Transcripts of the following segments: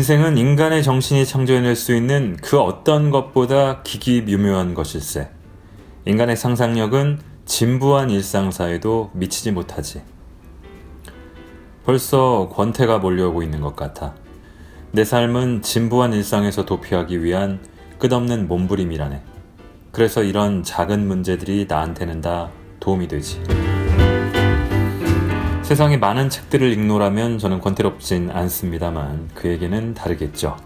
인생은 인간의 정신이 창조해낼 수 있는 그 어떤 것보다 기기 묘묘한 것일세. 인간의 상상력은 진부한 일상사에도 미치지 못하지. 벌써 권태가 몰려오고 있는 것 같아. 내 삶은 진부한 일상에서 도피하기 위한 끝없는 몸부림이라네. 그래서 이런 작은 문제들이 나한테는 다 도움이 되지. 세상에 많은 책들을 읽노라면 저는 권태롭진 않습니다만 그에게는 다르겠죠.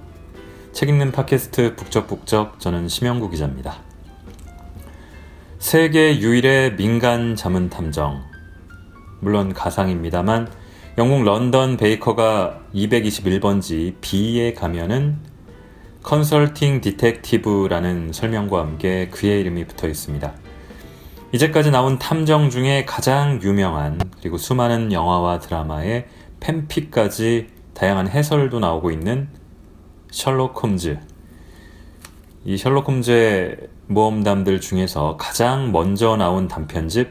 책 읽는 팟캐스트 북적북적 저는 심영구 기자입니다. 세계 유일의 민간 자문 탐정. 물론 가상입니다만 영국 런던 베이커가 221번지 B에 가면은 컨설팅 디텍티브라는 설명과 함께 그의 이름이 붙어 있습니다. 이제까지 나온 탐정 중에 가장 유명한 그리고 수많은 영화와 드라마의 팬픽까지 다양한 해설도 나오고 있는 셜록 홈즈. 이 셜록 홈즈의 모험담들 중에서 가장 먼저 나온 단편집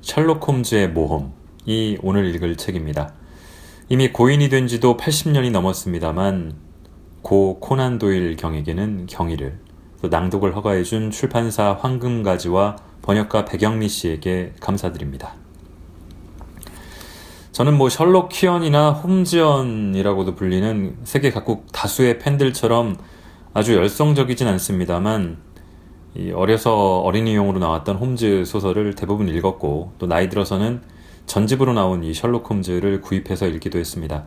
셜록 홈즈의 모험이 오늘 읽을 책입니다. 이미 고인이 된 지도 80년이 넘었습니다만 고 코난 도일 경에게는 경의를 또 낭독을 허가해준 출판사 황금가지와 번역가 백영미 씨에게 감사드립니다. 저는 뭐 셜록 키언이나 홈즈언이라고도 불리는 세계 각국 다수의 팬들처럼 아주 열성적이진 않습니다만 어려서 어린이용으로 나왔던 홈즈 소설을 대부분 읽었고 또 나이 들어서는 전집으로 나온 이 셜록 홈즈를 구입해서 읽기도 했습니다.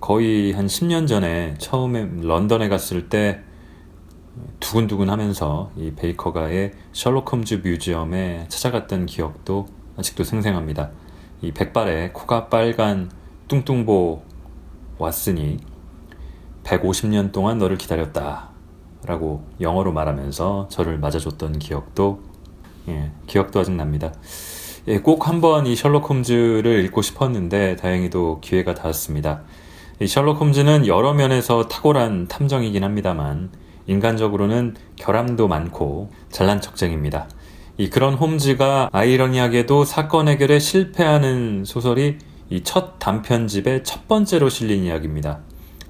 거의 한 10년 전에 처음에 런던에 갔을 때 두근두근 하면서 이 베이커가의 셜록 홈즈 뮤지엄에 찾아갔던 기억도 아직도 생생합니다. 이 백발에 코가 빨간 뚱뚱보 왔으니 150년 동안 너를 기다렸다. 라고 영어로 말하면서 저를 맞아줬던 기억도, 예, 기억도 아직 납니다. 예, 꼭 한번 이 셜록 홈즈를 읽고 싶었는데 다행히도 기회가 닿았습니다. 이 셜록 홈즈는 여러 면에서 탁월한 탐정이긴 합니다만 인간적으로는 결함도 많고 잘난 척쟁입니다. 이 그런 홈즈가 아이러니하게도 사건 해결에 실패하는 소설이 이 첫 단편집의 첫 번째로 실린 이야기입니다.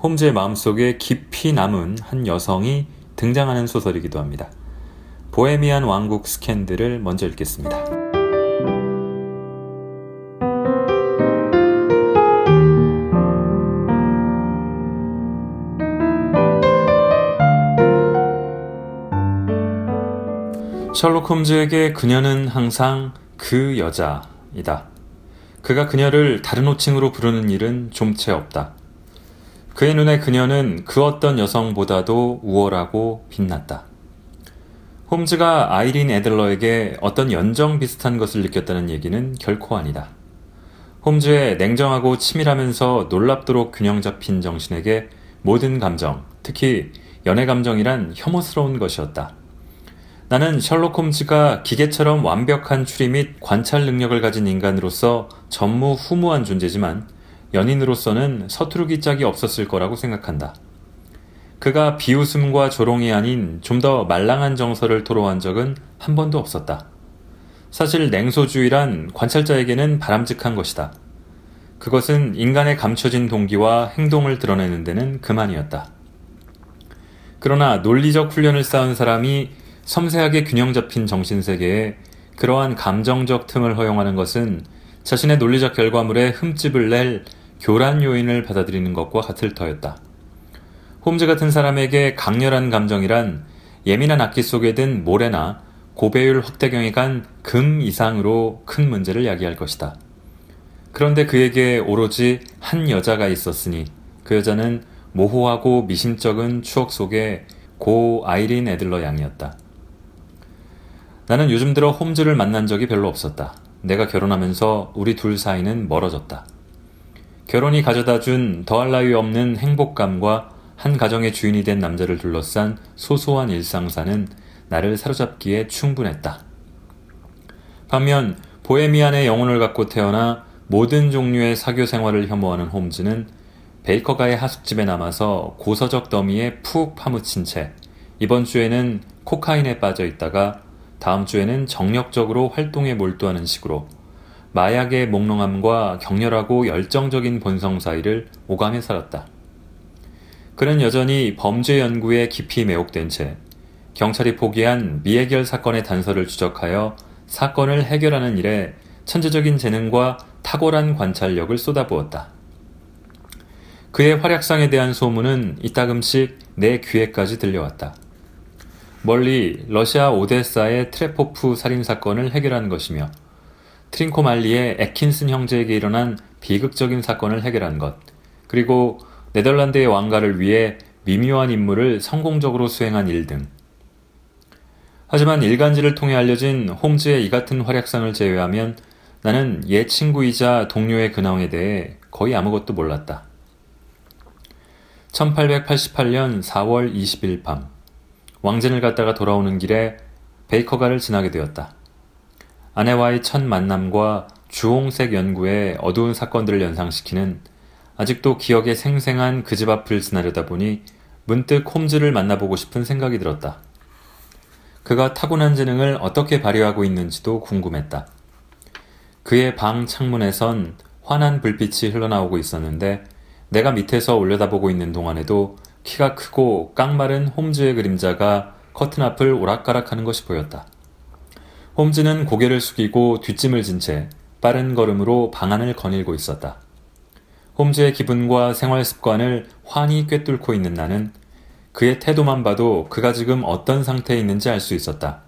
홈즈의 마음속에 깊이 남은 한 여성이 등장하는 소설이기도 합니다. 보헤미안 왕국 스캔들을 먼저 읽겠습니다. 셜록 홈즈에게 그녀는 항상 그 여자이다. 그가 그녀를 다른 호칭으로 부르는 일은 좀채 없다. 그의 눈에 그녀는 그 어떤 여성보다도 우월하고 빛났다. 홈즈가 아이린 애들러에게 어떤 연정 비슷한 것을 느꼈다는 얘기는 결코 아니다. 홈즈의 냉정하고 치밀하면서 놀랍도록 균형 잡힌 정신에게 모든 감정, 특히 연애 감정이란 혐오스러운 것이었다. 나는 셜록 홈즈가 기계처럼 완벽한 추리 및 관찰 능력을 가진 인간으로서 전무후무한 존재지만 연인으로서는 서투르기 짝이 없었을 거라고 생각한다. 그가 비웃음과 조롱이 아닌 좀 더 말랑한 정서를 토로한 적은 한 번도 없었다. 사실 냉소주의란 관찰자에게는 바람직한 것이다. 그것은 인간의 감춰진 동기와 행동을 드러내는 데는 그만이었다. 그러나 논리적 훈련을 쌓은 사람이 섬세하게 균형 잡힌 정신세계에 그러한 감정적 틈을 허용하는 것은 자신의 논리적 결과물에 흠집을 낼 교란 요인을 받아들이는 것과 같을 터였다. 홈즈 같은 사람에게 강렬한 감정이란 예민한 악기 속에 든 모래나 고배율 확대경에 간금 이상으로 큰 문제를 야기할 것이다. 그런데 그에게 오로지 한 여자가 있었으니 그 여자는 모호하고 미심쩍은 추억 속에 고 아이린 애들러 양이었다. 나는 요즘 들어 홈즈를 만난 적이 별로 없었다. 내가 결혼하면서 우리 둘 사이는 멀어졌다. 결혼이 가져다 준 더할 나위 없는 행복감과 한 가정의 주인이 된 남자를 둘러싼 소소한 일상사는 나를 사로잡기에 충분했다. 반면 보헤미안의 영혼을 갖고 태어나 모든 종류의 사교 생활을 혐오하는 홈즈는 베이커가의 하숙집에 남아서 고서적 더미에 푹 파묻힌 채 이번 주에는 코카인에 빠져 있다가 다음 주에는 정력적으로 활동에 몰두하는 식으로 마약의 몽롱함과 격렬하고 열정적인 본성 사이를 오감해 살았다. 그는 여전히 범죄 연구에 깊이 매혹된 채 경찰이 포기한 미해결 사건의 단서를 추적하여 사건을 해결하는 일에 천재적인 재능과 탁월한 관찰력을 쏟아부었다. 그의 활약상에 대한 소문은 이따금씩 내 귀에까지 들려왔다. 멀리 러시아 오데사의 트레포프 살인 사건을 해결한 것이며 트링코말리의 에킨슨 형제에게 일어난 비극적인 사건을 해결한 것, 그리고 네덜란드의 왕가를 위해 미묘한 임무를 성공적으로 수행한 일 등. 하지만 일간지를 통해 알려진 홈즈의 이 같은 활약상을 제외하면 나는 옛 친구이자 동료의 근황에 대해 거의 아무것도 몰랐다. 1888년 4월 20일 밤, 왕진을 갔다가 돌아오는 길에 베이커가를 지나게 되었다. 아내와의 첫 만남과 주홍색 연구의 어두운 사건들을 연상시키는 아직도 기억에 생생한 그 집 앞을 지나려다 보니 문득 홈즈를 만나보고 싶은 생각이 들었다. 그가 타고난 재능을 어떻게 발휘하고 있는지도 궁금했다. 그의 방 창문에선 환한 불빛이 흘러나오고 있었는데 내가 밑에서 올려다보고 있는 동안에도 키가 크고 깡마른 홈즈의 그림자가 커튼 앞을 오락가락하는 것이 보였다. 홈즈는 고개를 숙이고 뒷짐을 진 채 빠른 걸음으로 방 안을 거닐고 있었다. 홈즈의 기분과 생활 습관을 환히 꿰뚫고 있는 나는 그의 태도만 봐도 그가 지금 어떤 상태에 있는지 알 수 있었다.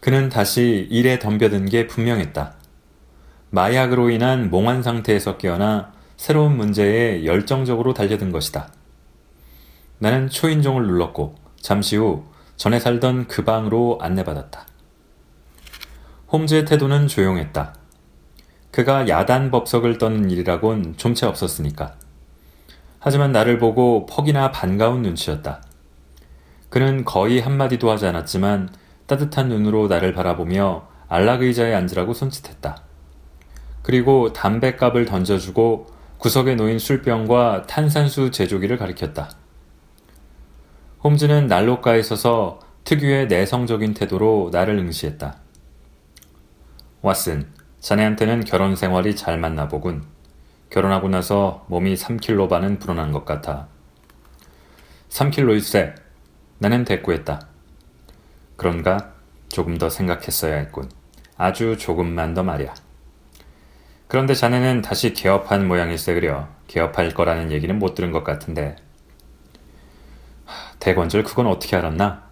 그는 다시 일에 덤벼든 게 분명했다. 마약으로 인한 몽환 상태에서 깨어나 새로운 문제에 열정적으로 달려든 것이다. 나는 초인종을 눌렀고 잠시 후 전에 살던 그 방으로 안내받았다. 홈즈의 태도는 조용했다. 그가 야단 법석을 떠는 일이라곤 좀채 없었으니까. 하지만 나를 보고 퍽이나 반가운 눈치였다. 그는 거의 한마디도 하지 않았지만 따뜻한 눈으로 나를 바라보며 안락 의자에 앉으라고 손짓했다. 그리고 담뱃갑을 던져주고 구석에 놓인 술병과 탄산수 제조기를 가리켰다. 홈즈는 난로가에 서서 특유의 내성적인 태도로 나를 응시했다. 왓슨, 자네한테는 결혼 생활이 잘 맞나 보군. 결혼하고 나서 몸이 3킬로 반은 불어난 것 같아. 3킬로일세. 나는 대꾸했다. 그런가? 조금 더 생각했어야 했군. 아주 조금만 더 말이야. 그런데 자네는 다시 개업한 모양일세 그려. 개업할 거라는 얘기는 못 들은 것 같은데. 대건절 그건 어떻게 알았나?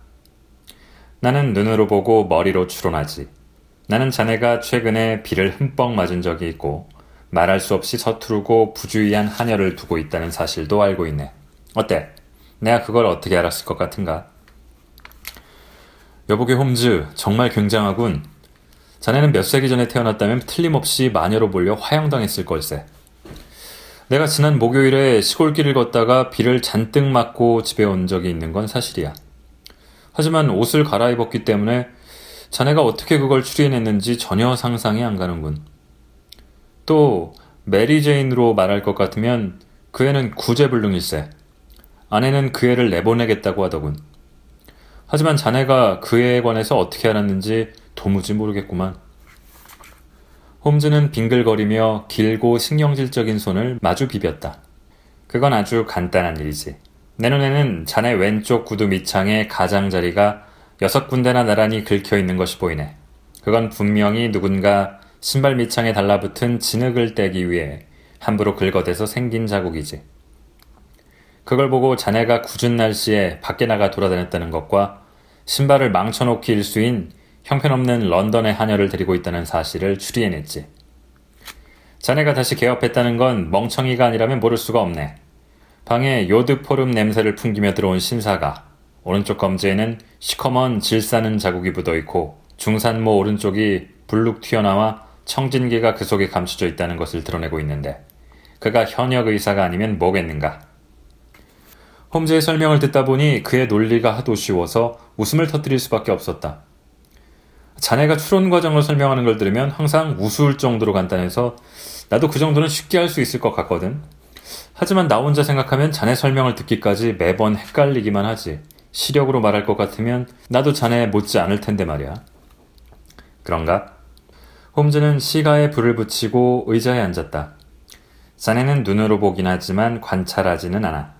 나는 눈으로 보고 머리로 추론하지. 나는 자네가 최근에 비를 흠뻑 맞은 적이 있고 말할 수 없이 서투르고 부주의한 한여를 두고 있다는 사실도 알고 있네. 어때? 내가 그걸 어떻게 알았을 것 같은가? 여보게 홈즈, 정말 굉장하군. 자네는 몇 세기 전에 태어났다면 틀림없이 마녀로 몰려 화형당했을 걸세. 내가 지난 목요일에 시골길을 걷다가 비를 잔뜩 맞고 집에 온 적이 있는 건 사실이야. 하지만 옷을 갈아입었기 때문에 자네가 어떻게 그걸 추리해냈는지 전혀 상상이 안 가는군. 또 메리 제인으로 말할 것 같으면 그 애는 구제불능일세. 아내는 그 애를 내보내겠다고 하더군. 하지만 자네가 그 애에 관해서 어떻게 알았는지 도무지 모르겠구만. 홈즈는 빙글거리며 길고 신경질적인 손을 마주 비볐다. 그건 아주 간단한 일이지. 내 눈에는 자네 왼쪽 구두 밑창에 가장자리가 여섯 군데나 나란히 긁혀 있는 것이 보이네. 그건 분명히 누군가 신발 밑창에 달라붙은 진흙을 떼기 위해 함부로 긁어대서 생긴 자국이지. 그걸 보고 자네가 굳은 날씨에 밖에 나가 돌아다녔다는 것과 신발을 망쳐놓기 일수인 형편없는 런던의 하녀를 데리고 있다는 사실을 추리해냈지. 자네가 다시 개업했다는 건 멍청이가 아니라면 모를 수가 없네. 방에 요드포름 냄새를 풍기며 들어온 신사가 오른쪽 검지에는 시커먼 질싸는 자국이 묻어있고 중산모 오른쪽이 불룩 튀어나와 청진기가 그 속에 감춰져 있다는 것을 드러내고 있는데 그가 현역 의사가 아니면 뭐겠는가. 홈즈의 설명을 듣다 보니 그의 논리가 하도 쉬워서 웃음을 터뜨릴 수밖에 없었다. 자네가 추론 과정을 설명하는 걸 들으면 항상 우스울 정도로 간단해서 나도 그 정도는 쉽게 할 수 있을 것 같거든. 하지만 나 혼자 생각하면 자네 설명을 듣기까지 매번 헷갈리기만 하지. 시력으로 말할 것 같으면 나도 자네 못지 않을 텐데 말이야. 그런가? 홈즈는 시가에 불을 붙이고 의자에 앉았다. 자네는 눈으로 보긴 하지만 관찰하지는 않아.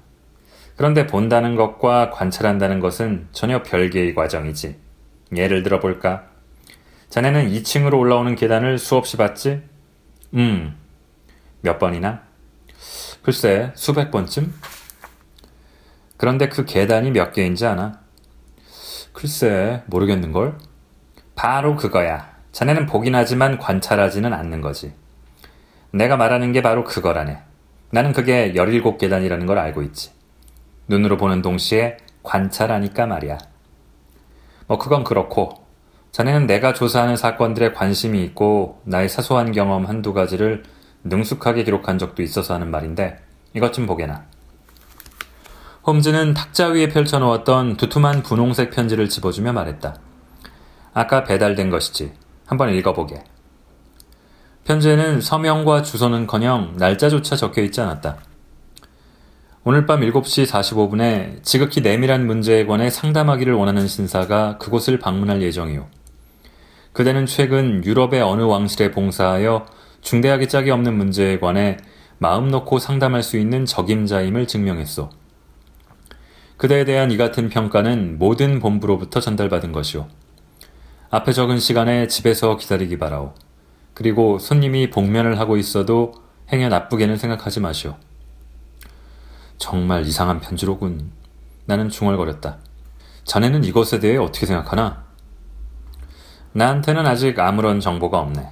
그런데 본다는 것과 관찰한다는 것은 전혀 별개의 과정이지. 예를 들어 볼까? 자네는 2층으로 올라오는 계단을 수없이 봤지? 음. 몇 번이나? 글쎄, 수백 번쯤? 그런데 그 계단이 몇 개인지 아나? 글쎄, 모르겠는걸? 바로 그거야. 자네는 보긴 하지만 관찰하지는 않는 거지. 내가 말하는 게 바로 그거라네. 나는 그게 17계단이라는 걸 알고 있지. 눈으로 보는 동시에 관찰하니까 말이야. 뭐 그건 그렇고 자네는 내가 조사하는 사건들에 관심이 있고 나의 사소한 경험 한두 가지를 능숙하게 기록한 적도 있어서 하는 말인데 이것 좀 보게나. 홈즈는 탁자 위에 펼쳐놓았던 두툼한 분홍색 편지를 집어주며 말했다. 아까 배달된 것이지. 한번 읽어보게. 편지에는 서명과 주소는커녕 날짜조차 적혀 있지 않았다. 오늘 밤 7시 45분에 지극히 내밀한 문제에 관해 상담하기를 원하는 신사가 그곳을 방문할 예정이오. 그대는 최근 유럽의 어느 왕실에 봉사하여 중대하게 짝이 없는 문제에 관해 마음 놓고 상담할 수 있는 적임자임을 증명했소. 그대에 대한 이 같은 평가는 모든 본부로부터 전달받은 것이오. 앞에 적은 시간에 집에서 기다리기 바라오. 그리고 손님이 복면을 하고 있어도 행여 나쁘게는 생각하지 마시오. 정말 이상한 편지로군. 나는 중얼거렸다. 자네는 이것에 대해 어떻게 생각하나? 나한테는 아직 아무런 정보가 없네.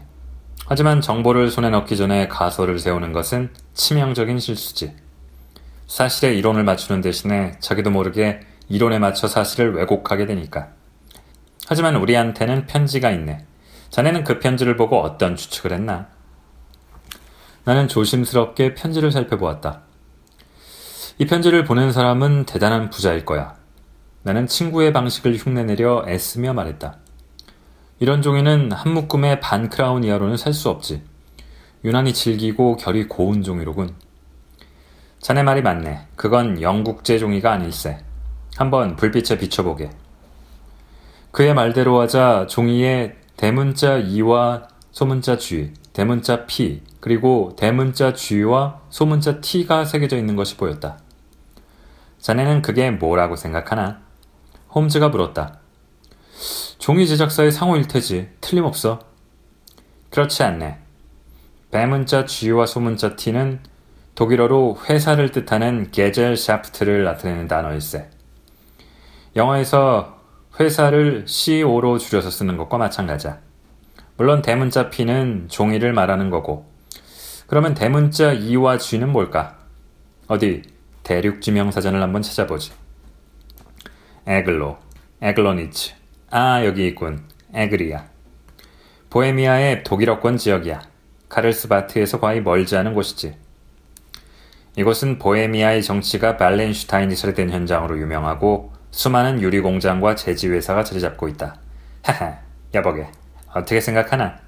하지만 정보를 손에 넣기 전에 가설을 세우는 것은 치명적인 실수지. 사실의 이론을 맞추는 대신에 자기도 모르게 이론에 맞춰 사실을 왜곡하게 되니까. 하지만 우리한테는 편지가 있네. 자네는 그 편지를 보고 어떤 추측을 했나? 나는 조심스럽게 편지를 살펴보았다. 이 편지를 보낸 사람은 대단한 부자일 거야. 나는 친구의 방식을 흉내내려 애쓰며 말했다. 이런 종이는 한 묶음의 반 크라운 이하로는 살 수 없지. 유난히 질기고 결이 고운 종이로군. 자네 말이 맞네. 그건 영국제 종이가 아닐세. 한번 불빛에 비춰보게. 그의 말대로 하자 종이에 대문자 E와 소문자 G, 대문자 P, 그리고 대문자 G와 소문자 T가 새겨져 있는 것이 보였다. 자네는 그게 뭐라고 생각하나? 홈즈가 물었다. 종이 제작사의 상호일 테지. 틀림없어. 그렇지 않네. 배문자 G와 소문자 T는 독일어로 회사를 뜻하는 게젤샤프트를 나타내는 단어일세. 영어에서 회사를 CO로 줄여서 쓰는 것과 마찬가지야. 물론 대문자 P는 종이를 말하는 거고. 그러면 대문자 E와 G는 뭘까? 어디 대륙지명사전을 한번 찾아보지. 에글로, 에글로니츠. 아, 여기 있군. 에그리아. 보헤미아의 독일어권 지역이야. 카를스바트에서 거의 멀지 않은 곳이지. 이곳은 보헤미아의 정치가 발렌슈타인이 살해된 현장으로 유명하고 수많은 유리 공장과 제지 회사가 자리 잡고 있다. 하하, 여보게, 어떻게 생각하나?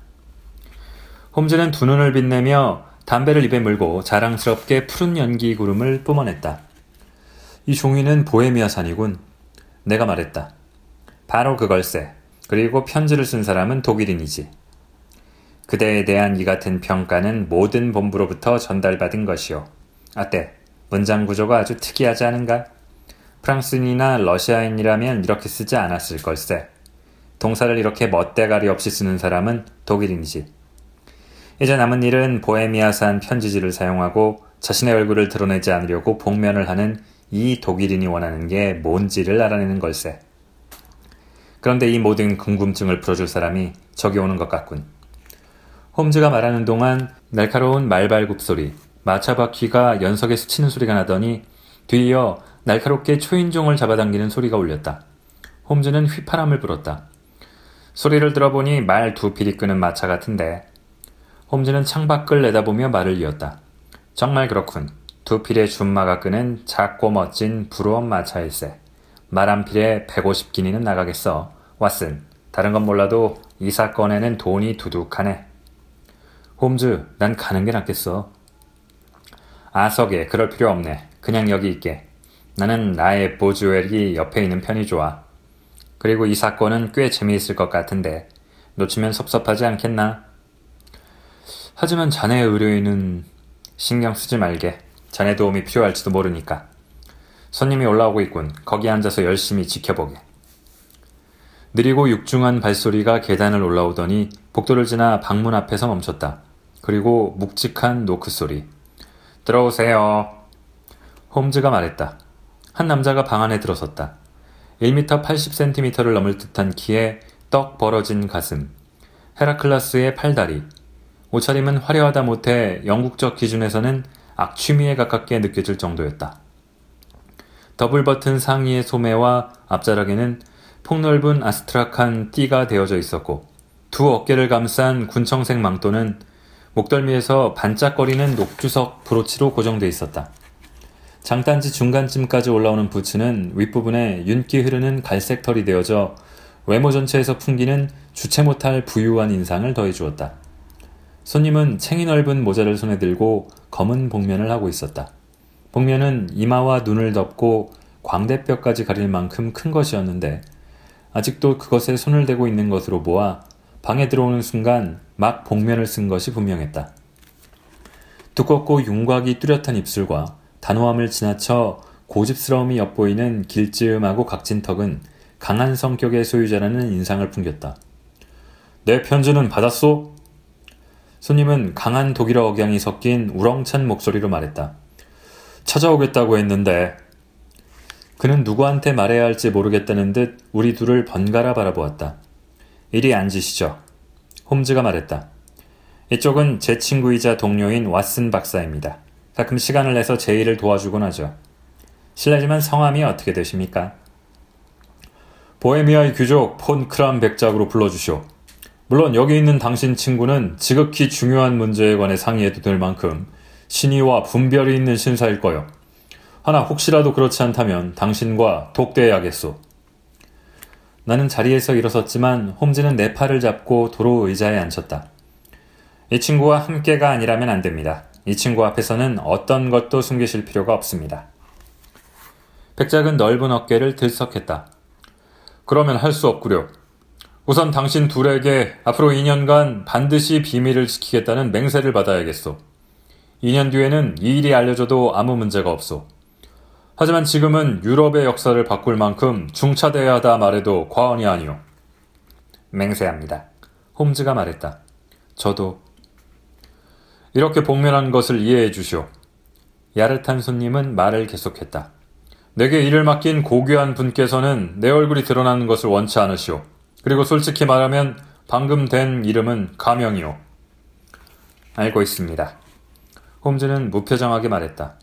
홈즈는 두 눈을 빛내며 담배를 입에 물고 자랑스럽게 푸른 연기 구름을 뿜어냈다. 이 종이는 보헤미아산이군. 내가 말했다. 바로 그걸세. 그리고 편지를 쓴 사람은 독일인이지. 그대에 대한 이 같은 평가는 모든 본부로부터 전달받은 것이오. 어때? 문장 구조가 아주 특이하지 않은가? 프랑스인이나 러시아인이라면 이렇게 쓰지 않았을 걸세. 동사를 이렇게 멋대가리 없이 쓰는 사람은 독일인이지. 이제 남은 일은 보헤미아산 편지지를 사용하고 자신의 얼굴을 드러내지 않으려고 복면을 하는 이 독일인이 원하는 게 뭔지를 알아내는 걸세. 그런데 이 모든 궁금증을 풀어줄 사람이 저기 오는 것 같군. 홈즈가 말하는 동안 날카로운 말발굽 소리, 마차바퀴가 연석에 스치는 소리가 나더니 뒤이어 날카롭게 초인종을 잡아당기는 소리가 울렸다. 홈즈는 휘파람을 불었다. 소리를 들어보니 말 두 필이 끄는 마차 같은데 홈즈는 창밖을 내다보며 말을 이었다. 정말 그렇군. 두 필의 준마가 끄는 작고 멋진 부러운 마차일세. 말 한 필에 150기니는 나가겠어. 왓슨, 다른 건 몰라도 이 사건에는 돈이 두둑하네. 홈즈, 난 가는 게 낫겠어. 아석에 그럴 필요 없네. 그냥 여기 있게. 나는 나의 보주엘이 옆에 있는 편이 좋아. 그리고 이 사건은 꽤 재미있을 것 같은데 놓치면 섭섭하지 않겠나? 하지만 자네의 의뢰인은 신경 쓰지 말게. 자네 도움이 필요할지도 모르니까. 손님이 올라오고 있군. 거기 앉아서 열심히 지켜보게. 느리고 육중한 발소리가 계단을 올라오더니 복도를 지나 방문 앞에서 멈췄다. 그리고 묵직한 노크 소리. 들어오세요. 홈즈가 말했다. 한 남자가 방 안에 들어섰다. 1m 80cm를 넘을 듯한 키에 떡 벌어진 가슴, 헤라클라스의 팔다리, 옷차림은 화려하다 못해 영국적 기준에서는 악취미에 가깝게 느껴질 정도였다. 더블 버튼 상의의 소매와 앞자락에는 폭넓은 아스트라칸 띠가 되어져 있었고 두 어깨를 감싼 군청색 망토는 목덜미에서 반짝거리는 녹주석 브로치로 고정돼 있었다. 장단지 중간쯤까지 올라오는 부츠는 윗부분에 윤기 흐르는 갈색 털이 되어져 외모 전체에서 풍기는 주체 못할 부유한 인상을 더해주었다. 손님은 챙이 넓은 모자를 손에 들고 검은 복면을 하고 있었다. 복면은 이마와 눈을 덮고 광대뼈까지 가릴 만큼 큰 것이었는데 아직도 그것에 손을 대고 있는 것으로 보아 방에 들어오는 순간 막 복면을 쓴 것이 분명했다. 두껍고 윤곽이 뚜렷한 입술과 단호함을 지나쳐 고집스러움이 엿보이는 길즈음하고 각진 턱은 강한 성격의 소유자라는 인상을 풍겼다. 내 편지는 받았소? 손님은 강한 독일어 억양이 섞인 우렁찬 목소리로 말했다. 찾아오겠다고 했는데 그는 누구한테 말해야 할지 모르겠다는 듯 우리 둘을 번갈아 바라보았다. 이리 앉으시죠. 홈즈가 말했다. 이쪽은 제 친구이자 동료인 왓슨 박사입니다. 가끔 시간을 내서 제 일을 도와주곤 하죠. 실례지만 성함이 어떻게 되십니까? 보헤미아의 귀족 폰 크람 백작으로 불러주시오. 물론 여기 있는 당신 친구는 지극히 중요한 문제에 관해 상의해도 될 만큼 신의와 분별이 있는 신사일 거요. 하나 혹시라도 그렇지 않다면 당신과 독대해야겠소. 나는 자리에서 일어섰지만 홈즈는 내 팔을 잡고 도로 의자에 앉혔다. 이 친구와 함께가 아니라면 안 됩니다. 이 친구 앞에서는 어떤 것도 숨기실 필요가 없습니다. 백작은 넓은 어깨를 들썩했다. 그러면 할 수 없구려. 우선 당신 둘에게 앞으로 2년간 반드시 비밀을 지키겠다는 맹세를 받아야겠소. 2년 뒤에는 이 일이 알려져도 아무 문제가 없소. 하지만 지금은 유럽의 역사를 바꿀 만큼 중차대해야 하다 말해도 과언이 아니오. 맹세합니다. 홈즈가 말했다. 저도 이렇게 복면한 것을 이해해 주시오. 야릇한 손님은 말을 계속했다. 내게 일을 맡긴 고귀한 분께서는 내 얼굴이 드러나는 것을 원치 않으시오. 그리고 솔직히 말하면 방금 된 이름은 가명이오. 알고 있습니다. 홈즈는 무표정하게 말했다.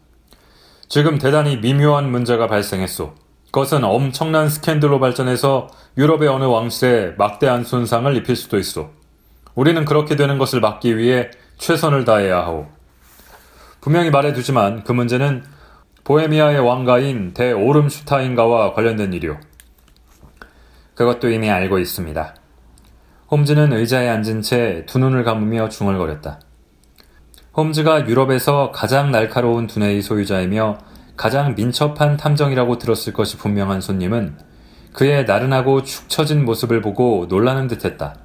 지금 대단히 미묘한 문제가 발생했소. 그것은 엄청난 스캔들로 발전해서 유럽의 어느 왕실에 막대한 손상을 입힐 수도 있소. 우리는 그렇게 되는 것을 막기 위해 최선을 다해야 하오. 분명히 말해두지만 그 문제는 보헤미아의 왕가인 대오름슈타인가와 관련된 일이오. 그것도 이미 알고 있습니다. 홈즈는 의자에 앉은 채 두 눈을 감으며 중얼거렸다. 홈즈가 유럽에서 가장 날카로운 두뇌의 소유자이며 가장 민첩한 탐정이라고 들었을 것이 분명한 손님은 그의 나른하고 축 처진 모습을 보고 놀라는 듯 했다.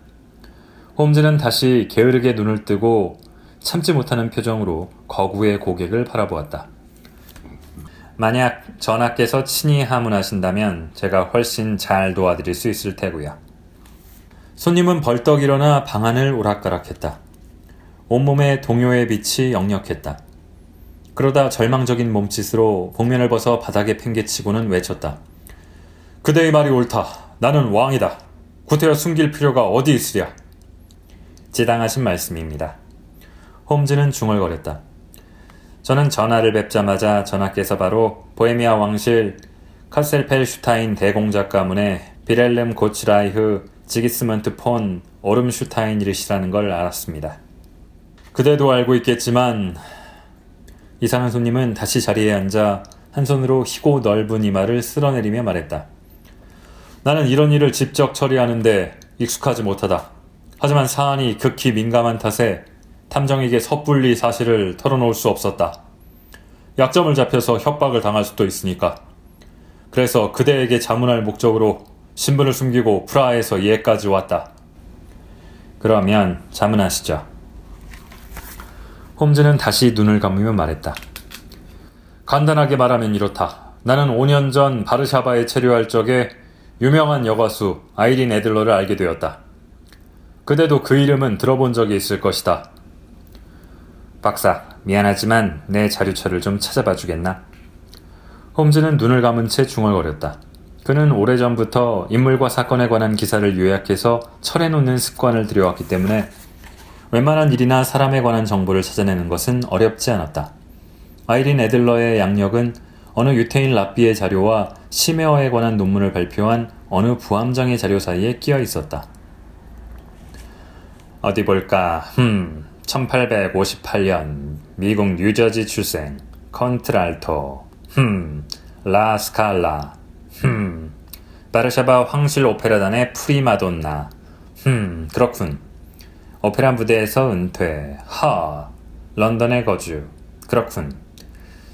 홈즈는 다시 게으르게 눈을 뜨고 참지 못하는 표정으로 거구의 고객을 바라보았다. 만약 전하께서 친히 하문하신다면 제가 훨씬 잘 도와드릴 수 있을 테고요. 손님은 벌떡 일어나 방 안을 오락가락했다. 온몸에 동요의 빛이 역력했다. 그러다 절망적인 몸짓으로 복면을 벗어 바닥에 팽개치고는 외쳤다. 그대의 말이 옳다. 나는 왕이다. 구태여 숨길 필요가 어디 있으랴. 지당하신 말씀입니다. 홈즈는 중얼거렸다. 저는 전하를 뵙자마자 전하께서 바로 보헤미아 왕실 카셀펠슈타인 대공작 가문의 비렐름 고츠라이흐 지기스먼트 폰 오름슈타인이르시라는 걸 알았습니다. 그대도 알고 있겠지만 이상한 손님은 다시 자리에 앉아 한 손으로 희고 넓은 이마를 쓸어내리며 말했다. 나는 이런 일을 직접 처리하는데 익숙하지 못하다. 하지만 사안이 극히 민감한 탓에 탐정에게 섣불리 사실을 털어놓을 수 없었다. 약점을 잡혀서 협박을 당할 수도 있으니까. 그래서 그대에게 자문할 목적으로 신분을 숨기고 프라하에서 예까지 왔다. 그러면 자문하시죠. 홈즈는 다시 눈을 감으며 말했다. 간단하게 말하면 이렇다. 나는 5년 전 바르샤바에 체류할 적에 유명한 여가수 아이린 애들러를 알게 되었다. 그대도 그 이름은 들어본 적이 있을 것이다. 박사, 미안하지만 내 자료처를 좀 찾아봐 주겠나? 홈즈는 눈을 감은 채 중얼거렸다. 그는 오래전부터 인물과 사건에 관한 기사를 요약해서 철해놓는 습관을 들여왔기 때문에 웬만한 일이나 사람에 관한 정보를 찾아내는 것은 어렵지 않았다. 아이린 애들러의 양력은 어느 유태인 랍비의 자료와 심해어에 관한 논문을 발표한 어느 부함장의 자료 사이에 끼어 있었다. 어디 볼까? 흠, 1858년 미국 뉴저지 출생 콘트랄토 흠 라스칼라 흠 바르샤바 황실 오페라단의 프리마돈나 흠 그렇군 오페라 무대에서 은퇴 하 런던에 거주 그렇군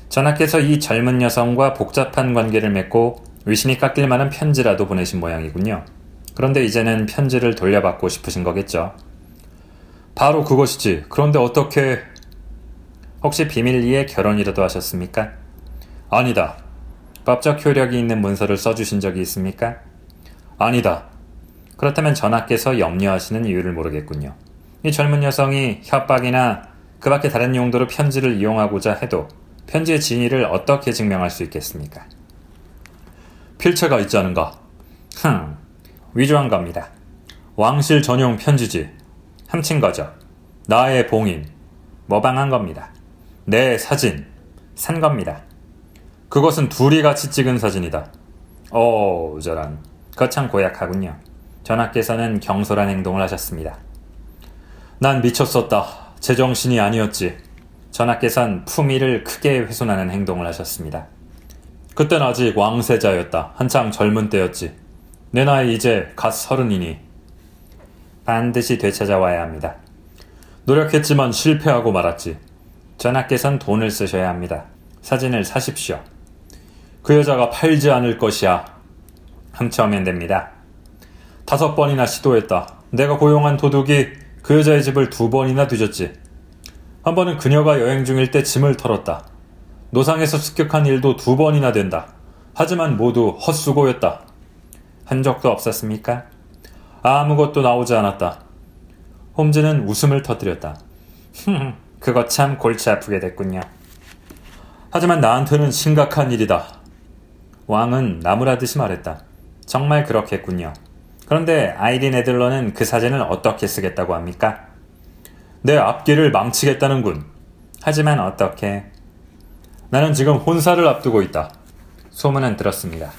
전하께서 이 젊은 여성과 복잡한 관계를 맺고 위신이 깎일 만한 편지라도 보내신 모양이군요. 그런데 이제는 편지를 돌려받고 싶으신 거겠죠. 바로 그것이지. 그런데 어떻게... 혹시 비밀리에 결혼이라도 하셨습니까? 아니다. 법적 효력이 있는 문서를 써주신 적이 있습니까? 아니다. 그렇다면 전하께서 염려하시는 이유를 모르겠군요. 이 젊은 여성이 협박이나 그 밖에 다른 용도로 편지를 이용하고자 해도 편지의 진위를 어떻게 증명할 수 있겠습니까? 필체가 있지 않은가? 흥, 위조한 겁니다. 왕실 전용 편지지. 훔친 거죠. 나의 봉인. 모방한 겁니다. 내 사진. 산 겁니다. 그것은 둘이 같이 찍은 사진이다. 오, 저런. 거참 고약하군요. 전하께서는 경솔한 행동을 하셨습니다. 난 미쳤었다. 제정신이 아니었지. 전하께선 품위를 크게 훼손하는 행동을 하셨습니다. 그땐 아직 왕세자였다. 한창 젊은 때였지. 내 나이 이제 갓 서른이니 반드시 되찾아와야 합니다. 노력했지만 실패하고 말았지. 전하께선 돈을 쓰셔야 합니다. 사진을 사십시오. 그 여자가 팔지 않을 것이야. 훔쳐오면 됩니다. 다섯 번이나 시도했다. 내가 고용한 도둑이 그 여자의 집을 두 번이나 뒤졌지. 한 번은 그녀가 여행 중일 때 짐을 털었다. 노상에서 습격한 일도 두 번이나 된다. 하지만 모두 헛수고였다. 한 적도 없었습니까? 아무것도 나오지 않았다. 홈즈는 웃음을 터뜨렸다. 그거 참 골치 아프게 됐군요. 하지만 나한테는 심각한 일이다. 왕은 나무라듯이 말했다. 정말 그렇겠군요. 그런데 아이린 애들러는 그 사진을 어떻게 쓰겠다고 합니까? 내 앞길을 망치겠다는군. 하지만 어떻게? 나는 지금 혼사를 앞두고 있다. 소문은 들었습니다.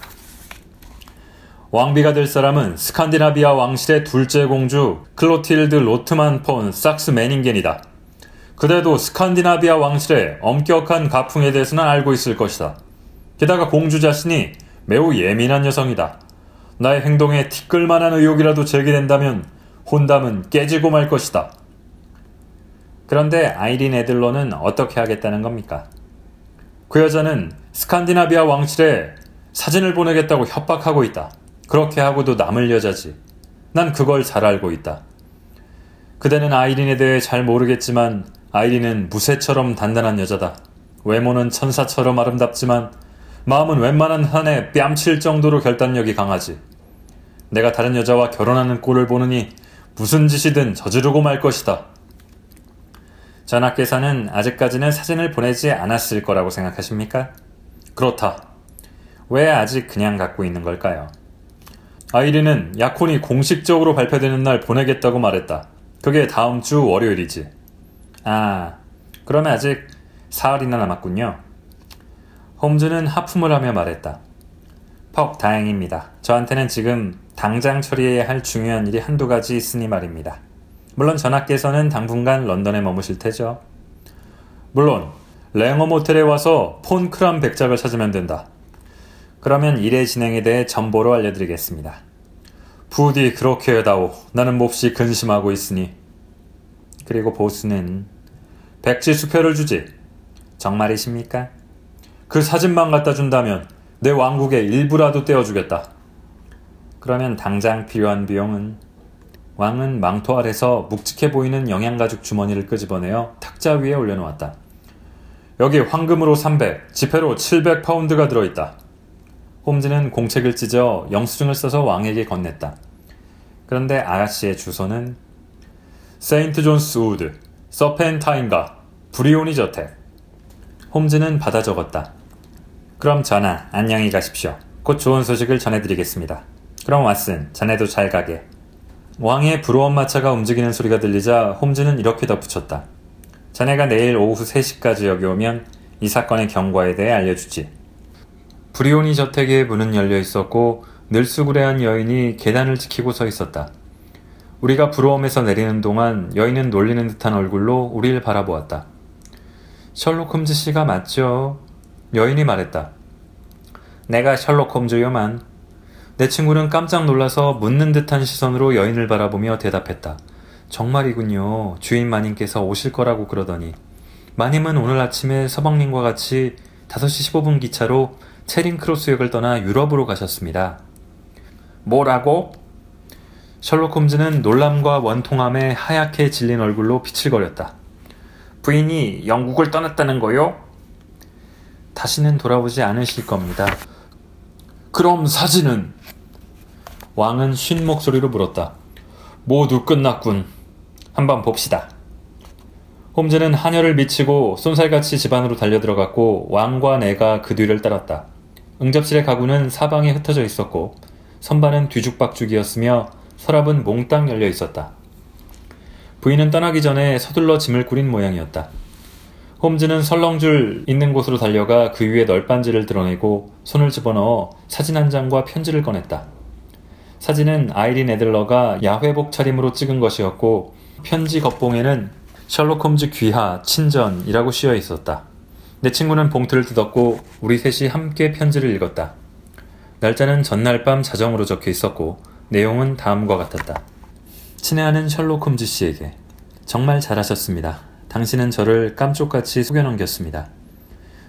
왕비가 될 사람은 스칸디나비아 왕실의 둘째 공주 클로틸드 로트만 폰 작스 매닝겐이다. 그대도 스칸디나비아 왕실의 엄격한 가풍에 대해서는 알고 있을 것이다. 게다가 공주 자신이 매우 예민한 여성이다. 나의 행동에 티끌만한 의혹이라도 제기된다면 혼담은 깨지고 말 것이다. 그런데 아이린 애들로는 어떻게 하겠다는 겁니까? 그 여자는 스칸디나비아 왕실에 사진을 보내겠다고 협박하고 있다. 그렇게 하고도 남을 여자지. 난 그걸 잘 알고 있다. 그대는 아이린에 대해 잘 모르겠지만 아이린은 무쇠처럼 단단한 여자다. 외모는 천사처럼 아름답지만 마음은 웬만한 한에 뺨칠 정도로 결단력이 강하지. 내가 다른 여자와 결혼하는 꼴을 보느니 무슨 짓이든 저지르고 말 것이다. 전하께서는 아직까지는 사진을 보내지 않았을 거라고 생각하십니까? 그렇다. 왜 아직 그냥 갖고 있는 걸까요? 아이린은 약혼이 공식적으로 발표되는 날 보내겠다고 말했다. 그게 다음 주 월요일이지. 아, 그러면 아직 사흘이나 남았군요. 홈즈는 하품을 하며 말했다. 퍽 다행입니다. 저한테는 지금 당장 처리해야 할 중요한 일이 한두 가지 있으니 말입니다. 물론 전하께서는 당분간 런던에 머무실 테죠. 물론 랭어 모텔에 와서 폰 크람 백작을 찾으면 된다. 그러면 일의 진행에 대해 전보로 알려드리겠습니다. 부디 그렇게 해다오. 나는 몹시 근심하고 있으니. 그리고 보스는 백지 수표를 주지. 정말이십니까? 그 사진만 갖다 준다면 내 왕국의 일부라도 떼어주겠다. 그러면 당장 필요한 비용은 왕은 망토 아래서 묵직해 보이는 영양가죽 주머니를 끄집어내어 탁자 위에 올려놓았다. 여기 황금으로 300, 지폐로 700 파운드가 들어있다. 홈즈는 공책을 찢어 영수증을 써서 왕에게 건넸다. 그런데 아가씨의 주소는 세인트 존스 우드, 서펜타인가, 브리오니 저택. 홈즈는 받아 적었다. 그럼 전하, 안녕히 가십시오. 곧 좋은 소식을 전해드리겠습니다. 그럼 왓슨, 자네도 잘 가게. 왕의 브루엄 마차가 움직이는 소리가 들리자 홈즈는 이렇게 덧붙였다. 자네가 내일 오후 3시까지 여기 오면 이 사건의 경과에 대해 알려주지. 브리오니 저택의 문은 열려 있었고 늙수그레한 여인이 계단을 지키고 서 있었다. 우리가 부러움에서 내리는 동안 여인은 놀리는 듯한 얼굴로 우리를 바라보았다. 셜록 홈즈 씨가 맞죠? 여인이 말했다. 내가 셜록 홈즈요만. 내 친구는 깜짝 놀라서 묻는 듯한 시선으로 여인을 바라보며 대답했다. 정말이군요. 주인 마님께서 오실 거라고 그러더니. 마님은 오늘 아침에 서방님과 같이 5시 15분 기차로 체링 크로스역을 떠나 유럽으로 가셨습니다. 뭐라고? 셜록 홈즈는 놀람과 원통함에 하얗게 질린 얼굴로 비칠거렸다. 부인이 영국을 떠났다는 거요? 다시는 돌아오지 않으실 겁니다. 그럼 사진은? 왕은 쉰 목소리로 물었다. 모두 끝났군. 한번 봅시다. 홈즈는 하녀를 미치고 쏜살같이 집 안으로 달려들어갔고 왕과 내가 그 뒤를 따랐다. 응접실의 가구는 사방에 흩어져 있었고 선반은 뒤죽박죽이었으며 서랍은 몽땅 열려 있었다. 부인은 떠나기 전에 서둘러 짐을 꾸린 모양이었다. 홈즈는 설렁줄 있는 곳으로 달려가 그 위에 널빤지를 드러내고 손을 집어넣어 사진 한 장과 편지를 꺼냈다. 사진은 아이린 애들러가 야회복 차림으로 찍은 것이었고 편지 겉봉에는 셜록 홈즈 귀하, 친전이라고 씌어 있었다. 내 친구는 봉투를 뜯었고 우리 셋이 함께 편지를 읽었다. 날짜는 전날 밤 자정으로 적혀 있었고 내용은 다음과 같았다. 친애하는 셜록 홈즈 씨에게 정말 잘하셨습니다. 당신은 저를 깜쪽같이 속여넘겼습니다.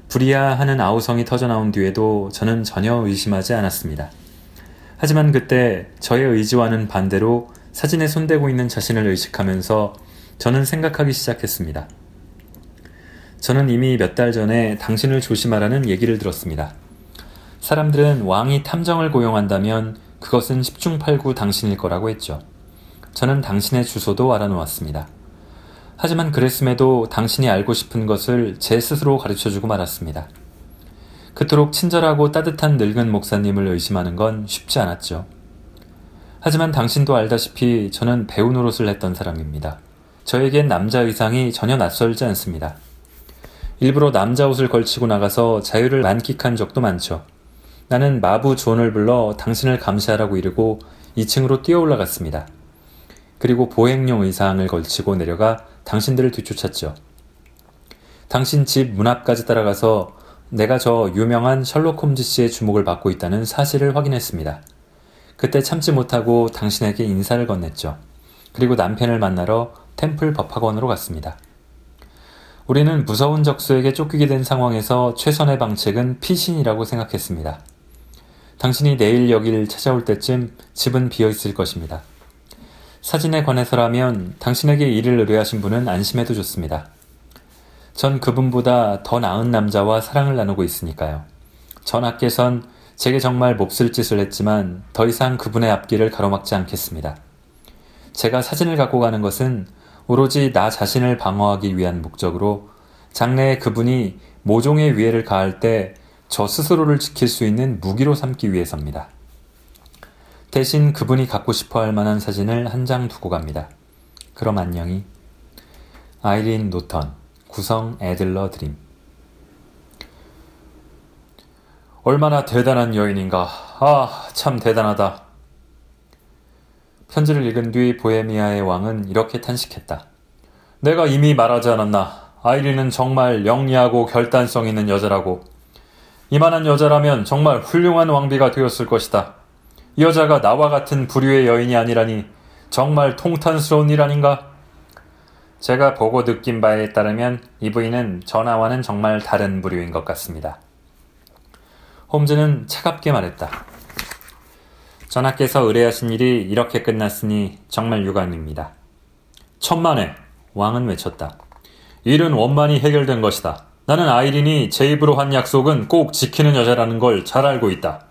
불이야 하는 아우성이 터져나온 뒤에도 저는 전혀 의심하지 않았습니다. 하지만 그때 저의 의지와는 반대로 사진에 손대고 있는 자신을 의식하면서 저는 생각하기 시작했습니다. 저는 이미 몇 달 전에 당신을 조심하라는 얘기를 들었습니다. 사람들은 왕이 탐정을 고용한다면 그것은 10중 8구 당신일 거라고 했죠. 저는 당신의 주소도 알아놓았습니다. 하지만 그랬음에도 당신이 알고 싶은 것을 제 스스로 가르쳐 주고 말았습니다. 그토록 친절하고 따뜻한 늙은 목사님을 의심하는 건 쉽지 않았죠. 하지만 당신도 알다시피 저는 배우 노릇을 했던 사람입니다. 저에겐 남자 의상이 전혀 낯설지 않습니다. 일부러 남자 옷을 걸치고 나가서 자유를 만끽한 적도 많죠. 나는 마부 존을 불러 당신을 감시하라고 이르고 2층으로 뛰어 올라갔습니다. 그리고 보행용 의상을 걸치고 내려가 당신들을 뒤쫓았죠. 당신 집 문 앞까지 따라가서 내가 저 유명한 셜록 홈즈 씨의 주목을 받고 있다는 사실을 확인했습니다. 그때 참지 못하고 당신에게 인사를 건넸죠. 그리고 남편을 만나러 템플 법학원으로 갔습니다. 우리는 무서운 적수에게 쫓기게 된 상황에서 최선의 방책은 피신이라고 생각했습니다. 당신이 내일 여기를 찾아올 때쯤 집은 비어 있을 것입니다. 사진에 관해서라면 당신에게 일을 의뢰하신 분은 안심해도 좋습니다. 전 그분보다 더 나은 남자와 사랑을 나누고 있으니까요. 전하께선 제게 정말 몹쓸 짓을 했지만 더 이상 그분의 앞길을 가로막지 않겠습니다. 제가 사진을 갖고 가는 것은 오로지 나 자신을 방어하기 위한 목적으로 장래에 그분이 모종의 위해를 가할 때 저 스스로를 지킬 수 있는 무기로 삼기 위해서입니다. 대신 그분이 갖고 싶어 할 만한 사진을 한 장 두고 갑니다. 그럼 안녕히. 아이린 노턴 구성 애들러 드림 얼마나 대단한 여인인가. 아, 참 대단하다. 편지를 읽은 뒤 보헤미아의 왕은 이렇게 탄식했다. 내가 이미 말하지 않았나. 아이린은 정말 영리하고 결단성 있는 여자라고. 이만한 여자라면 정말 훌륭한 왕비가 되었을 것이다. 이 여자가 나와 같은 부류의 여인이 아니라니 정말 통탄스러운 일 아닌가? 제가 보고 느낀 바에 따르면 이 부인은 전하와는 정말 다른 부류인 것 같습니다. 홈즈는 차갑게 말했다. 전하께서 의뢰하신 일이 이렇게 끝났으니 정말 유감입니다. 천만에! 왕은 외쳤다. 일은 원만히 해결된 것이다. 나는 아이린이 제 입으로 한 약속은 꼭 지키는 여자라는 걸 잘 알고 있다.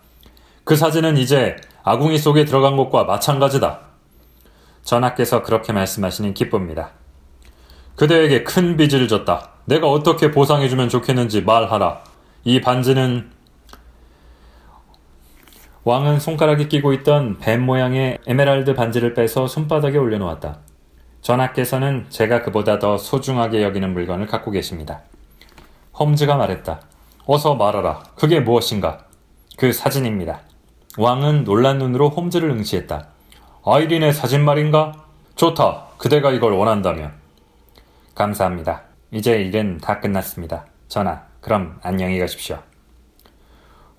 그 사진은 이제 아궁이 속에 들어간 것과 마찬가지다. 전하께서 그렇게 말씀하시니 기쁩니다. 그대에게 큰 빚을 졌다. 내가 어떻게 보상해주면 좋겠는지 말하라. 이 반지는 왕은 손가락에 끼고 있던 뱀 모양의 에메랄드 반지를 빼서 손바닥에 올려놓았다. 전하께서는 제가 그보다 더 소중하게 여기는 물건을 갖고 계십니다. 홈즈가 말했다. 어서 말하라. 그게 무엇인가? 그 사진입니다. 왕은 놀란 눈으로 홈즈를 응시했다. 아이린의 사진 말인가? 좋다. 그대가 이걸 원한다면. 감사합니다. 이제 일은 다 끝났습니다. 전하, 그럼 안녕히 가십시오.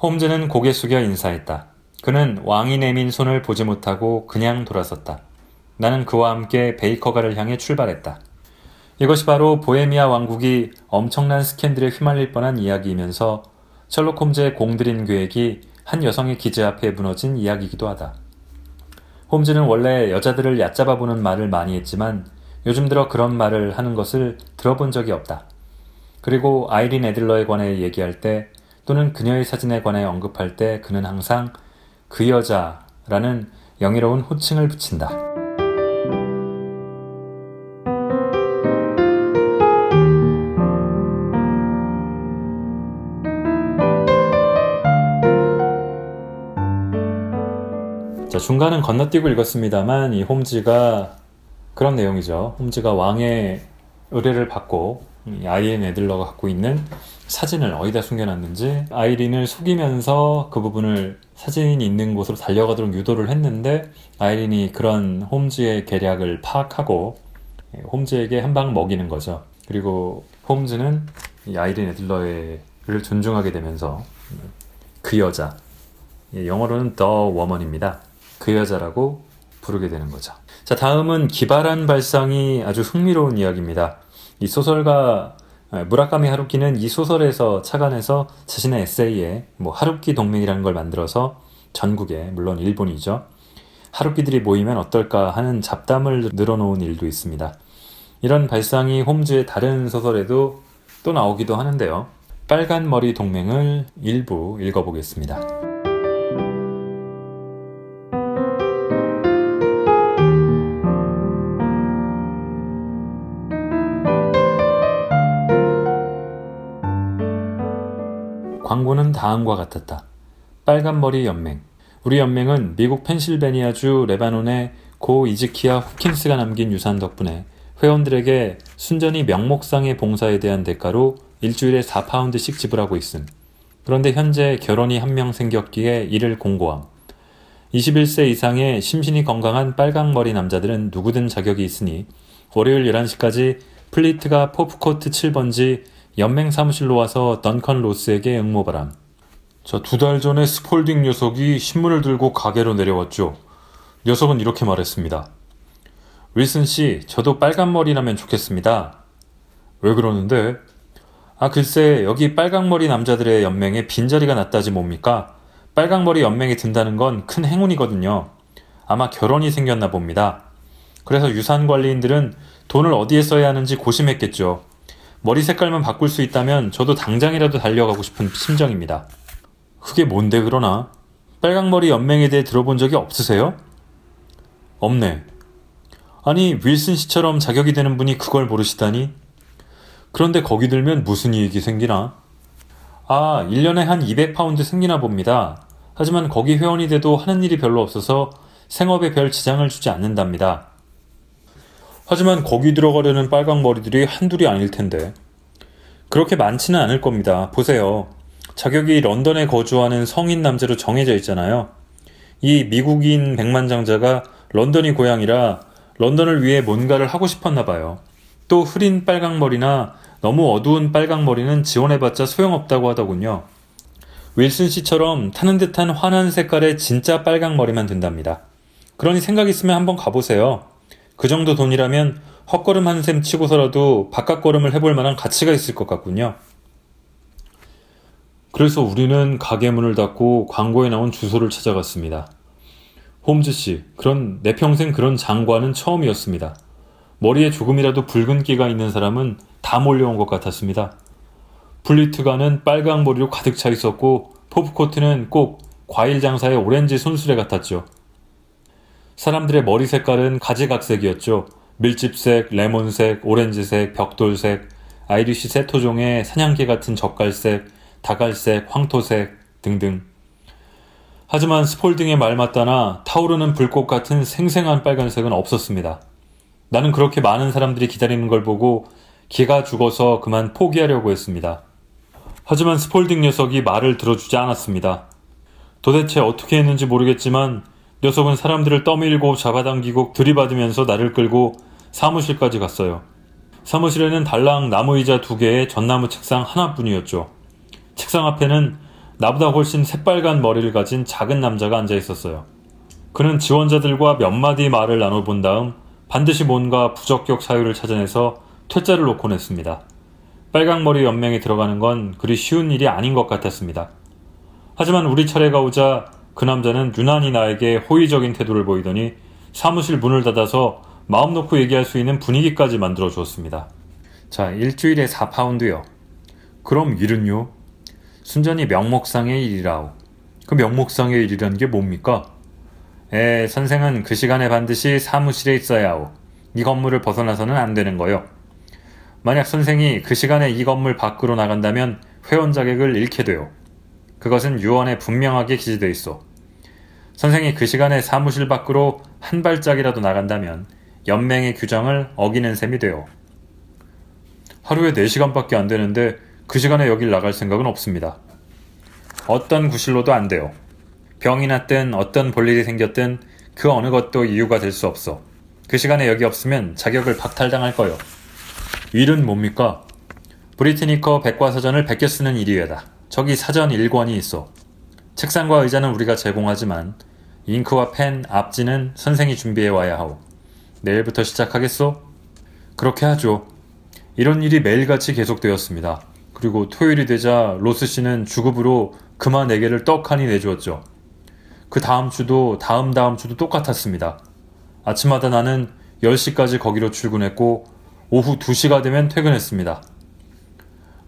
홈즈는 고개 숙여 인사했다. 그는 왕이 내민 손을 보지 못하고 그냥 돌아섰다. 나는 그와 함께 베이커가를 향해 출발했다. 이것이 바로 보헤미아 왕국이 엄청난 스캔들에 휘말릴 뻔한 이야기이면서 셜록 홈즈의 공들인 계획이 한 여성의 기재 앞에 무너진 이야기이기도 하다. 홈즈는 원래 여자들을 얕잡아 보는 말을 많이 했지만 요즘 들어 그런 말을 하는 것을 들어본 적이 없다. 그리고 아이린 애들러에 관해 얘기할 때 또는 그녀의 사진에 관해 언급할 때 그는 항상 그 여자라는 영예로운 호칭을 붙인다. 자, 중간은 건너뛰고 읽었습니다만 이 홈즈가 그런 내용이죠. 홈즈가 왕의 의뢰를 받고 아이린 애들러가 갖고 있는 사진을 어디다 숨겨놨는지 아이린을 속이면서 그 부분을 사진이 있는 곳으로 달려가도록 유도를 했는데 아이린이 그런 홈즈의 계략을 파악하고 홈즈에게 한 방 먹이는 거죠. 그리고 홈즈는 이 아이린 애들러를 존중하게 되면서 그 여자 영어로는 더 워먼입니다. 그 여자라고 부르게 되는 거죠. 자, 다음은 기발한 발상이 아주 흥미로운 이야기입니다. 이 소설가 무라카미 하루키는 이 소설에서 착안해서 자신의 에세이에 뭐 하루키 동맹이라는 걸 만들어서 전국에 물론 일본이죠. 하루키들이 모이면 어떨까 하는 잡담을 늘어놓은 일도 있습니다. 이런 발상이 홈즈의 다른 소설에도 또 나오기도 하는데요. 빨간 머리 동맹을 일부 읽어보겠습니다. 다음과 같았다. 빨간머리 연맹. 우리 연맹은 미국 펜실베니아주 레바논의 고 이즈키아 호킨스가 남긴 유산 덕분에 회원들에게 순전히 명목상의 봉사에 대한 대가로 일주일에 4파운드씩 지불하고 있음. 그런데 현재 결원이 한 명 생겼기에 이를 공고함. 21세 이상의 심신이 건강한 빨강머리 남자들은 누구든 자격이 있으니 월요일 11시까지 플리트가 포프코트 7번지 연맹 사무실로 와서 던컨 로스에게 응모바람. 자, 두 달 전에 스폴딩 녀석이 신문을 들고 가게로 내려왔죠. 녀석은 이렇게 말했습니다. 윌슨 씨, 저도 빨간 머리라면 좋겠습니다. 왜 그러는데? 아, 글쎄, 여기 빨강머리 남자들의 연맹에 빈자리가 났다지 뭡니까? 빨강머리 연맹에 든다는 건 큰 행운이거든요. 아마 결혼이 생겼나 봅니다. 그래서 유산 관리인들은 돈을 어디에 써야 하는지 고심했겠죠. 머리 색깔만 바꿀 수 있다면 저도 당장이라도 달려가고 싶은 심정입니다. 그게 뭔데 그러나? 빨강머리 연맹에 대해 들어본 적이 없으세요? 없네. 아니, 윌슨 씨처럼 자격이 되는 분이 그걸 모르시다니? 그런데 거기 들면 무슨 이익이 생기나? 아, 1년에 한 200파운드 생기나 봅니다. 하지만 거기 회원이 돼도 하는 일이 별로 없어서 생업에 별 지장을 주지 않는답니다. 하지만 거기 들어가려는 빨강 머리들이 한둘이 아닐 텐데. 그렇게 많지는 않을 겁니다. 보세요. 자격이 런던에 거주하는 성인 남자로 정해져 있잖아요. 이 미국인 백만장자가 런던이 고향이라 런던을 위해 뭔가를 하고 싶었나 봐요. 또 흐린 빨강머리나 너무 어두운 빨강머리는 지원해봤자 소용없다고 하더군요. 윌슨 씨처럼 타는 듯한 환한 색깔의 진짜 빨강머리만 든답니다. 그러니 생각 있으면 한번 가보세요. 그 정도 돈이라면 헛걸음 한 셈 치고서라도 바깥걸음을 해볼 만한 가치가 있을 것 같군요. 그래서 우리는 가게 문을 닫고 광고에 나온 주소를 찾아갔습니다. 홈즈 씨, 그런 내 평생 그런 장관은 처음이었습니다. 머리에 조금이라도 붉은 끼가 있는 사람은 다 몰려온 것 같았습니다. 블리트가는 빨강 머리로 가득 차 있었고 포프코트는 꼭 과일 장사의 오렌지 손수레 같았죠. 사람들의 머리 색깔은 가지각색이었죠. 밀짚색, 레몬색, 오렌지색, 벽돌색, 아이리시 세터종의 사냥개 같은 적갈색, 다갈색, 황토색 등등. 하지만 스폴딩의 말마따나 타오르는 불꽃 같은 생생한 빨간색은 없었습니다. 나는 그렇게 많은 사람들이 기다리는 걸 보고 기가 죽어서 그만 포기하려고 했습니다. 하지만 스폴딩 녀석이 말을 들어주지 않았습니다. 도대체 어떻게 했는지 모르겠지만 녀석은 사람들을 떠밀고 잡아당기고 들이받으면서 나를 끌고 사무실까지 갔어요. 사무실에는 달랑 나무 의자 두 개의 전나무 책상 하나뿐이었죠. 책상 앞에는 나보다 훨씬 새빨간 머리를 가진 작은 남자가 앉아 있었어요. 그는 지원자들과 몇 마디 말을 나눠본 다음 반드시 뭔가 부적격 사유를 찾아내서 퇴짜를 놓곤 했습니다. 빨강머리 연맹에 들어가는 건 그리 쉬운 일이 아닌 것 같았습니다. 하지만 우리 차례가 오자 그 남자는 유난히 나에게 호의적인 태도를 보이더니 사무실 문을 닫아서 마음 놓고 얘기할 수 있는 분위기까지 만들어 주었습니다. 자, 일주일에 4파운드요. 그럼 일은요? 순전히 명목상의 일이라오. 그 명목상의 일이라는 게 뭡니까? 에, 선생은 그 시간에 반드시 사무실에 있어야 하오. 이 건물을 벗어나서는 안 되는 거요. 만약 선생이 그 시간에 이 건물 밖으로 나간다면 회원 자격을 잃게 돼요. 그것은 유언에 분명하게 기재되어 있어. 선생이 그 시간에 사무실 밖으로 한 발짝이라도 나간다면 연맹의 규정을 어기는 셈이 돼요. 하루에 4시간밖에 안 되는데 그 시간에 여길 나갈 생각은 없습니다. 어떤 구실로도 안 돼요. 병이 났든 어떤 볼일이 생겼든 그 어느 것도 이유가 될 수 없어. 그 시간에 여기 없으면 자격을 박탈당할 거요. 일은 뭡니까? 브리트니커 백과사전을 베껴 쓰는 일이외다. 저기 사전 1권이 있어. 책상과 의자는 우리가 제공하지만 잉크와 펜, 앞지는 선생이 준비해 와야 하오. 내일부터 시작하겠소? 그렇게 하죠. 이런 일이 매일같이 계속되었습니다. 그리고 토요일이 되자 로스 씨는 주급으로 그만 4개를 떡하니 내주었죠. 그 다음 주도 다음 다음 주도 똑같았습니다. 아침마다 나는 10시까지 거기로 출근했고 오후 2시가 되면 퇴근했습니다.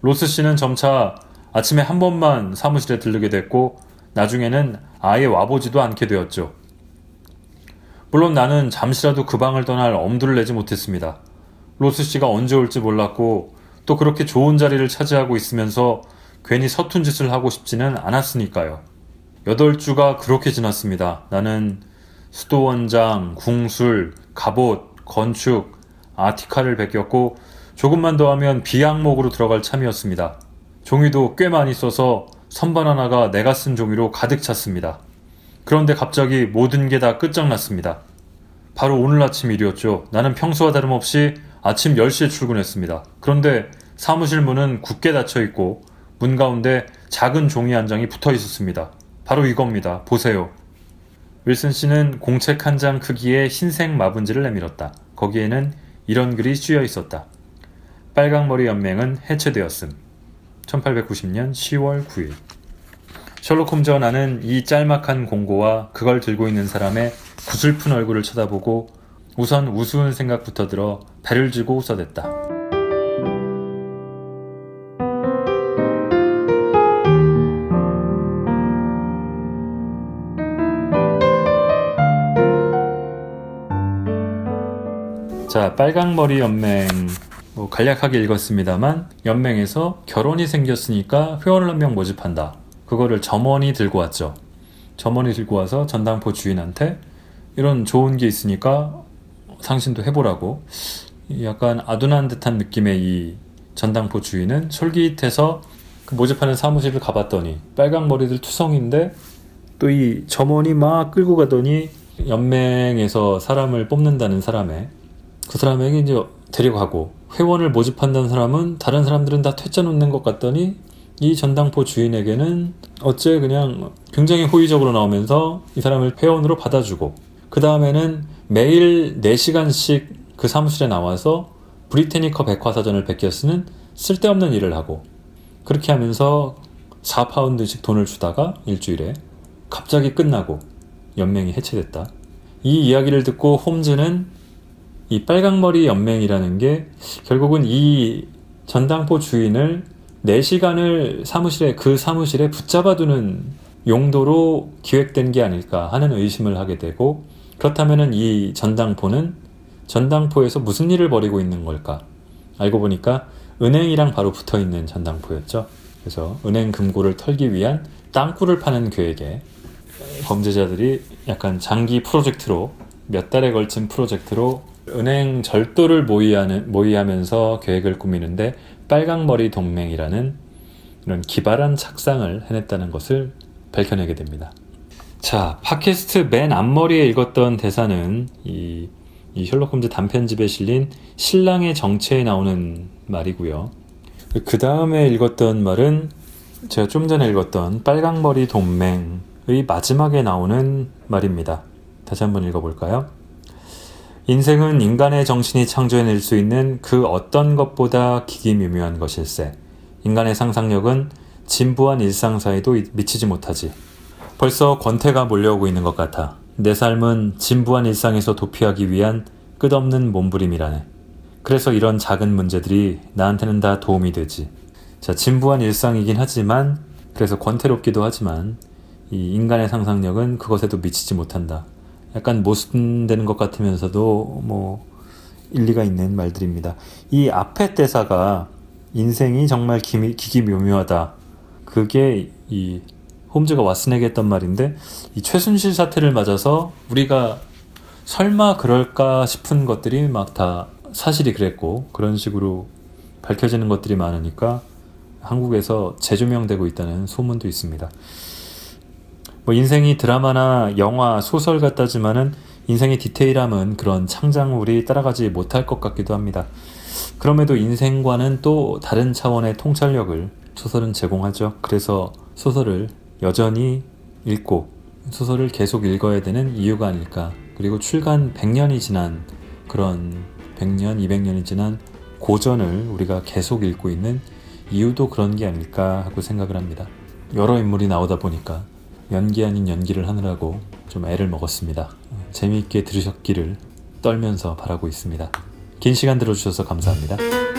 로스 씨는 점차 아침에 한 번만 사무실에 들르게 됐고 나중에는 아예 와보지도 않게 되었죠. 물론 나는 잠시라도 그 방을 떠날 엄두를 내지 못했습니다. 로스 씨가 언제 올지 몰랐고 또 그렇게 좋은 자리를 차지하고 있으면서 괜히 서툰 짓을 하고 싶지는 않았으니까요. 여덟 주가 그렇게 지났습니다. 나는 수도원장, 궁술, 갑옷, 건축, 아티카를 베꼈고 조금만 더 하면 비항목으로 들어갈 참이었습니다. 종이도 꽤 많이 써서 선반 하나가 내가 쓴 종이로 가득 찼습니다. 그런데 갑자기 모든 게 다 끝장났습니다. 바로 오늘 아침 일이었죠. 나는 평소와 다름없이 아침 10시에 출근했습니다. 그런데 사무실 문은 굳게 닫혀 있고 문 가운데 작은 종이 한 장이 붙어 있었습니다. 바로 이겁니다. 보세요. 윌슨 씨는 공책 한 장 크기의 흰색 마분지를 내밀었다. 거기에는 이런 글이 쓰여 있었다. 빨강머리 연맹은 해체되었음. 1890년 10월 9일. 셜록 홈즈와 나는 이 짤막한 공고와 그걸 들고 있는 사람의 구슬픈 얼굴을 쳐다보고 우선 우스운 생각부터 들어 배를 쥐고 웃어댔다. 자, 빨강머리 연맹 뭐 간략하게 읽었습니다만 연맹에서 결혼이 생겼으니까 회원을 한 명 모집한다. 그거를 점원이 들고 왔죠. 점원이 들고 와서 전당포 주인한테 이런 좋은 게 있으니까 상신도 해보라고. 약간 아둔한 듯한 느낌의 이 전당포 주인은 솔깃해서 그 모집하는 사무실을 가봤더니 빨강 머리들 투성인데 또 이 점원이 막 끌고 가더니 연맹에서 사람을 뽑는다는 사람의 그 사람에게 이제 데려가고 회원을 모집한다는 사람은 다른 사람들은 다 퇴짜 놓는 것 같더니 이 전당포 주인에게는 어째 그냥 굉장히 호의적으로 나오면서 이 사람을 회원으로 받아주고 그 다음에는 매일 4시간씩 그 사무실에 나와서 브리테니커 백화사전을 베껴 쓰는 쓸데없는 일을 하고 그렇게 하면서 4파운드씩 돈을 주다가 일주일에 갑자기 끝나고 연맹이 해체됐다. 이 이야기를 듣고 홈즈는 이 빨강머리 연맹이라는 게 결국은 이 전당포 주인을 4시간을 사무실에 그 사무실에 붙잡아두는 용도로 기획된 게 아닐까 하는 의심을 하게 되고 그렇다면은 이 전당포는 전당포에서 무슨 일을 벌이고 있는 걸까? 알고 보니까 은행이랑 바로 붙어 있는 전당포였죠. 그래서 은행 금고를 털기 위한 땅굴을 파는 계획에 범죄자들이 약간 장기 프로젝트로 몇 달에 걸친 프로젝트로 은행 절도를 모의하는, 모의하면서 계획을 꾸미는데 빨강머리 동맹이라는 이런 기발한 착상을 해냈다는 것을 밝혀내게 됩니다. 자, 팟캐스트 맨 앞머리에 읽었던 대사는 이, 이 셜록 홈즈 단편집에 실린 신랑의 정체에 나오는 말이고요. 그 다음에 읽었던 말은 제가 좀 전에 읽었던 빨강머리 동맹의 마지막에 나오는 말입니다. 다시 한번 읽어볼까요? 인생은 인간의 정신이 창조해낼 수 있는 그 어떤 것보다 기기묘묘한 것일세. 인간의 상상력은 진부한 일상 사이도 미치지 못하지. 벌써 권태가 몰려오고 있는 것 같아. 내 삶은 진부한 일상에서 도피하기 위한 끝없는 몸부림이라네. 그래서 이런 작은 문제들이 나한테는 다 도움이 되지. 자, 진부한 일상이긴 하지만, 그래서 권태롭기도 하지만, 이 인간의 상상력은 그것에도 미치지 못한다. 약간 모순되는 것 같으면서도 뭐 일리가 있는 말들입니다. 이 앞에 대사가 인생이 정말 기미, 기기묘묘하다. 그게 이 홈즈가 왓슨에게 했던 말인데 이 최순실 사태를 맞아서 우리가 설마 그럴까 싶은 것들이 막 다 사실이 그랬고 그런 식으로 밝혀지는 것들이 많으니까 한국에서 재조명되고 있다는 소문도 있습니다. 뭐 인생이 드라마나 영화, 소설 같다지만은 인생의 디테일함은 그런 창작물이 따라가지 못할 것 같기도 합니다. 그럼에도 인생과는 또 다른 차원의 통찰력을 소설은 제공하죠. 그래서 소설을 여전히 읽고 소설을 계속 읽어야 되는 이유가 아닐까. 그리고 출간 100년이 지난 그런 100년, 200년이 지난 고전을 우리가 계속 읽고 있는 이유도 그런 게 아닐까 하고 생각을 합니다. 여러 인물이 나오다 보니까 연기 아닌 연기를 하느라고 좀 애를 먹었습니다. 재미있게 들으셨기를 떨면서 바라고 있습니다. 긴 시간 들어주셔서 감사합니다.